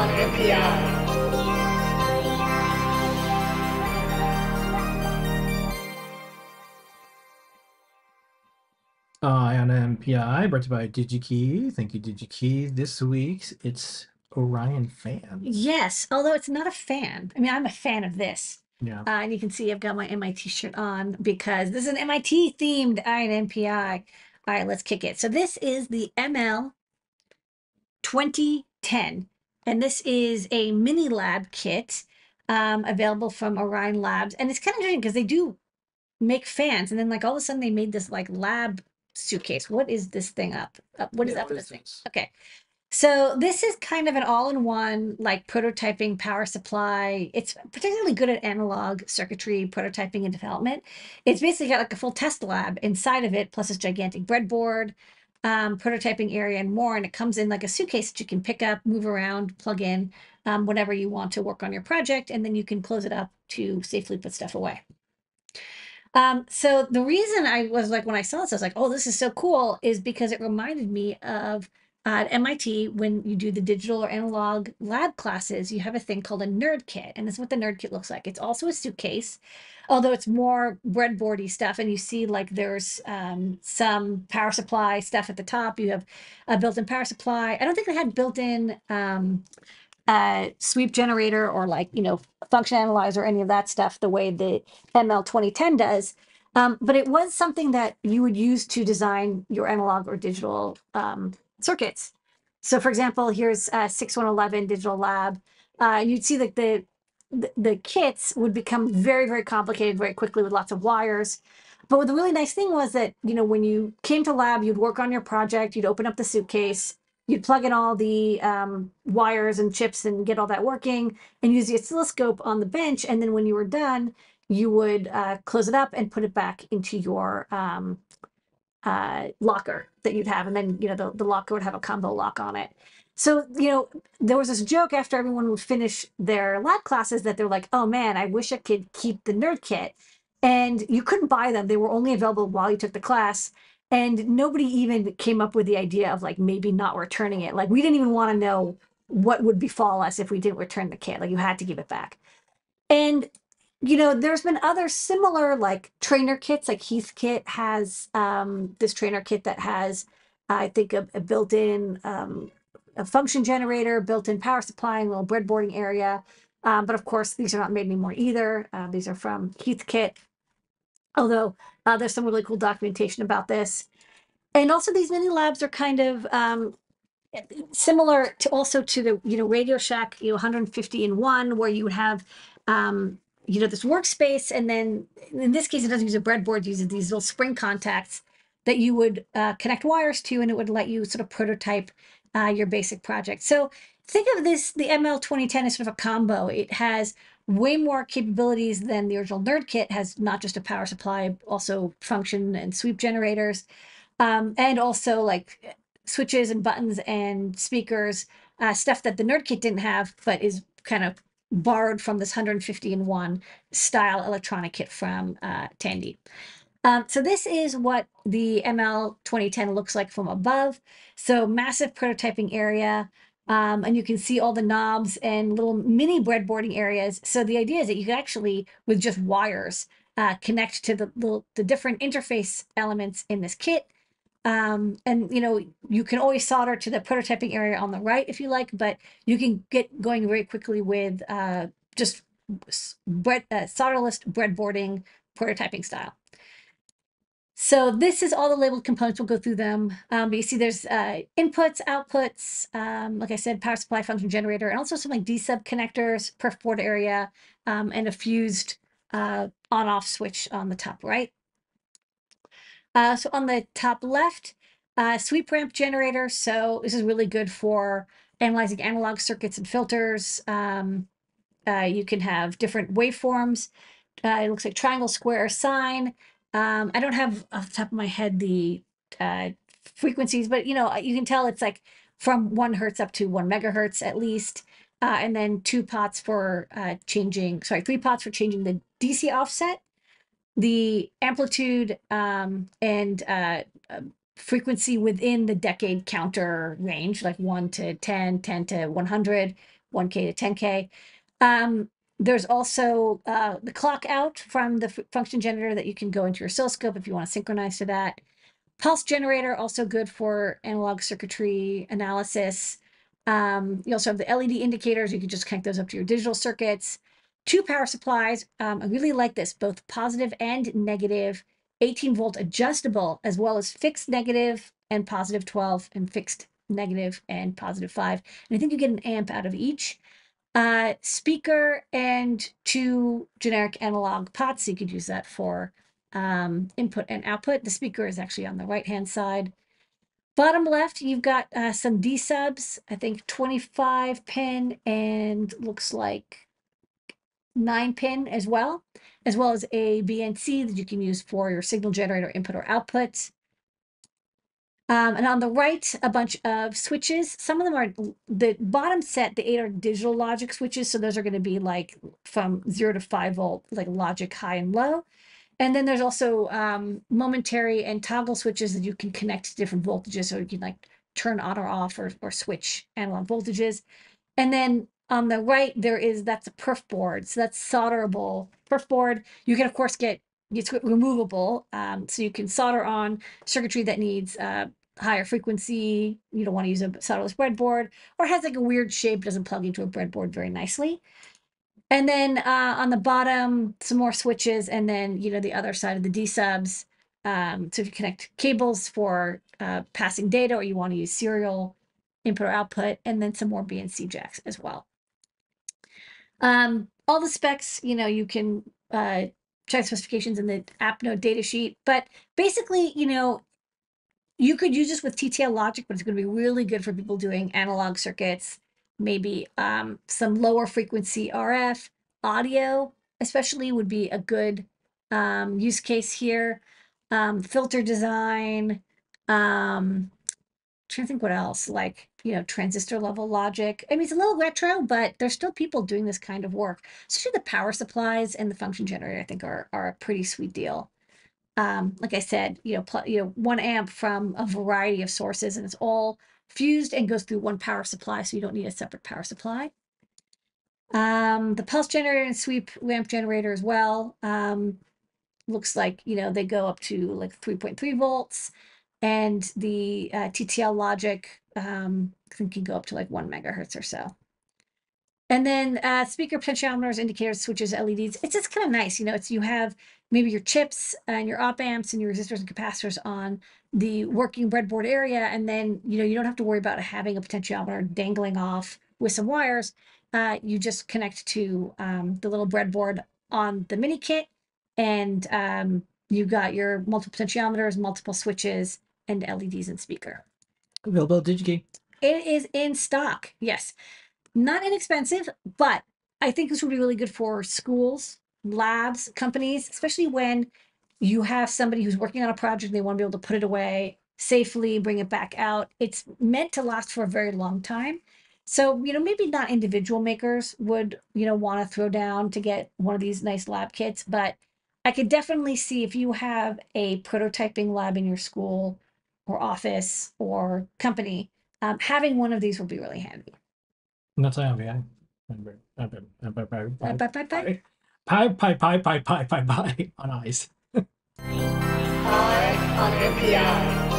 on. Eye on NPI, brought to you by DigiKey. Thank you, DigiKey. This week it's Orion fan. Yes, although it's not a fan. I mean, I'm a fan of this. Yeah. Uh, and you can see I've got my MIT shirt on because this is an MIT themed Eye on NPI. All right, let's kick it. So this is the ML 2010, and this is a mini lab kit um, available from Orion Labs. And it's kind of interesting because they do make fans, and then like all of a sudden they made this like lab suitcase. What is this thing up? up what is Yeah, up what with is this thing? this? Okay. So this is kind of an all-in-one like prototyping power supply. It's particularly good at analog circuitry prototyping and development. It's basically got like a full test lab inside of it, plus this gigantic breadboard, um, prototyping area, and more. And it comes in like a suitcase that you can pick up, move around, plug in um, whenever you want to work on your project, and then you can close it up to safely put stuff away. Um, so the reason I was like, when I saw this, I was like, oh, this is so cool, is because it reminded me of at MIT when you do the digital or analog lab classes, you have a thing called a nerd kit, and this is what the nerd kit looks like. It's also a suitcase, although it's more breadboardy stuff, and you see like there's um, some power supply stuff at the top. You have a built-in power supply. I don't think they had built-in um, uh, sweep generator or like you know function analyzer, any of that stuff, the way the ML 2010 does. Um, but it was something that you would use to design your analog or digital um, circuits. So, for example, here's uh, 6111 Digital Lab. Uh, and you'd see that the, the kits would become very, very complicated very quickly with lots of wires. But the really nice thing was that you know when you came to lab, you'd work on your project, you'd open up the suitcase, you'd plug in all the um, wires and chips and get all that working, and use the oscilloscope on the bench. And then when you were done, you would uh, close it up and put it back into your um, uh, locker that you'd have, and then you know the, the locker would have a combo lock on it. So you know there was this joke after everyone would finish their lab classes that they're like, "Oh man, I wish I could keep the nerd kit," and you couldn't buy them; they were only available while you took the class. And nobody even came up with the idea of like maybe not returning it. Like we didn't even want to know what would befall us if we didn't return the kit. Like you had to give it back. And you know, there's been other similar like trainer kits, like Heathkit has um, this trainer kit that has, I think, a, a built-in um, a function generator, built-in power supply, and a little breadboarding area. Um, but of course, these are not made anymore either. Uh, these are from Heathkit. Although uh, there's some really cool documentation about this. And also, these mini labs are kind of um, similar to also to the you know Radio Shack, you know, 150 in one, where you would have um, you know this workspace, and then in this case, it doesn't use a breadboard; it uses these little spring contacts that you would uh, connect wires to, and it would let you sort of prototype uh, your basic project. So think of this: the ML 2010 is sort of a combo. It has way more capabilities than the original Nerd Kit. Has not just a power supply, also function and sweep generators, um, and also like switches and buttons and speakers, uh, stuff that the Nerd Kit didn't have, but is kind of borrowed from this 150 in one style electronic kit from uh, Tandy. Um, so this is what the ML 2010 looks like from above. So massive prototyping area. Um, and you can see all the knobs and little mini breadboarding areas. So the idea is that you can actually, with just wires, uh, connect to the, the, the different interface elements in this kit. Um, and you know, you can always solder to the prototyping area on the right if you like, but you can get going very quickly with uh, just bread, uh, solderless breadboarding prototyping style. So this is all the labeled components. We'll go through them. Um, but you see there's uh, inputs, outputs, um, like I said, power supply function generator, and also some like D-sub connectors, perf board area, um, and a fused uh, on-off switch on the top right. Uh, so on the top left, uh, sweep ramp generator. So this is really good for analyzing analog circuits and filters. Um, uh, you can have different waveforms. Uh, it looks like triangle, square, sine. Um, I don't have off the top of my head the uh, frequencies, but you know you can tell it's like from one hertz up to one megahertz at least, uh, and then two pots for uh, changing. Sorry, three pots for changing the DC offset the amplitude um, and uh, uh, frequency within the decade counter range, like 1 to 10, 10 to 100, 1K to 10K. Um, there's also uh, the clock out from the function generator that you can go into your oscilloscope if you want to synchronize to that. Pulse generator, also good for analog circuitry analysis. Um, you also have the LED indicators. You can just connect those up to your digital circuits. Two power supplies. Um, I really like this, both positive and 18 volt adjustable, as well as fixed negative and positive 12 and fixed negative and positive 5. And I think you get an amp out of each. Uh, speaker and two generic analog pots. You could use that for um, input and output. The speaker is actually on the right hand side. Bottom left, you've got uh, some D subs, I think 25 pin and looks like nine pin as well, as well as a BNC that you can use for your signal generator input or output. Um, and on the right, a bunch of switches. Some of them are the bottom set, the eight are digital logic switches. So those are going to be like from zero to five volt, like logic high and low. And then there's also um, momentary and toggle switches that you can connect to different voltages. So you can like turn on or off or, or switch analog voltages. And then on the right, there is that's a perf board. So that's solderable perf board. You can, of course, get it's removable. Um, so you can solder on circuitry that needs uh, higher frequency. You don't want to use a solderless breadboard or has like a weird shape, doesn't plug into a breadboard very nicely. And then uh, on the bottom, some more switches, and then you know the other side of the D subs. Um, so if you connect cables for uh, passing data, or you want to use serial input or output, and then some more BNC jacks as well. Um, all the specs, you know, you can uh, check specifications in the app note data sheet, but basically, you know, you could use this with TTL logic, but it's going to be really good for people doing analog circuits, maybe um, some lower frequency RF audio, especially would be a good um, use case here. Um, filter design, um, trying to think what else, like, you know, transistor level logic. I mean, it's a little retro, but there's still people doing this kind of work. Especially the power supplies and the function generator, I think, are, are a pretty sweet deal. Um, like I said, you know, you know, one amp from a variety of sources, and it's all fused and goes through one power supply, so you don't need a separate power supply. Um, the pulse generator and sweep ramp generator as well. Um, looks like you know they go up to like 3.3 volts and the uh, TTL logic um, I think can go up to like one megahertz or so. And then uh, speaker potentiometers, indicators, switches, LEDs. It's just kind of nice, you know. It's you have maybe your chips and your op amps and your resistors and capacitors on the working breadboard area, and then you know you don't have to worry about having a potentiometer dangling off with some wires. Uh, you just connect to um, the little breadboard on the mini kit, and um, you got your multiple potentiometers, multiple switches, and LEDs and speaker. Available DigiKey. It is in stock. Yes. Not inexpensive, but I think this would be really good for schools, labs, companies, especially when you have somebody who's working on a project and they want to be able to put it away safely, bring it back out. It's meant to last for a very long time. So, you know, maybe not individual makers would, you know, want to throw down to get one of these nice lab kits, but I could definitely see if you have a prototyping lab in your school or office or company, um, having one of these will be really handy. That's all I have. Bye bye bye Bye, bye, bye, bye. Pie, pie, pie, pie, pie, pie, pie on ice. Eye on NPI.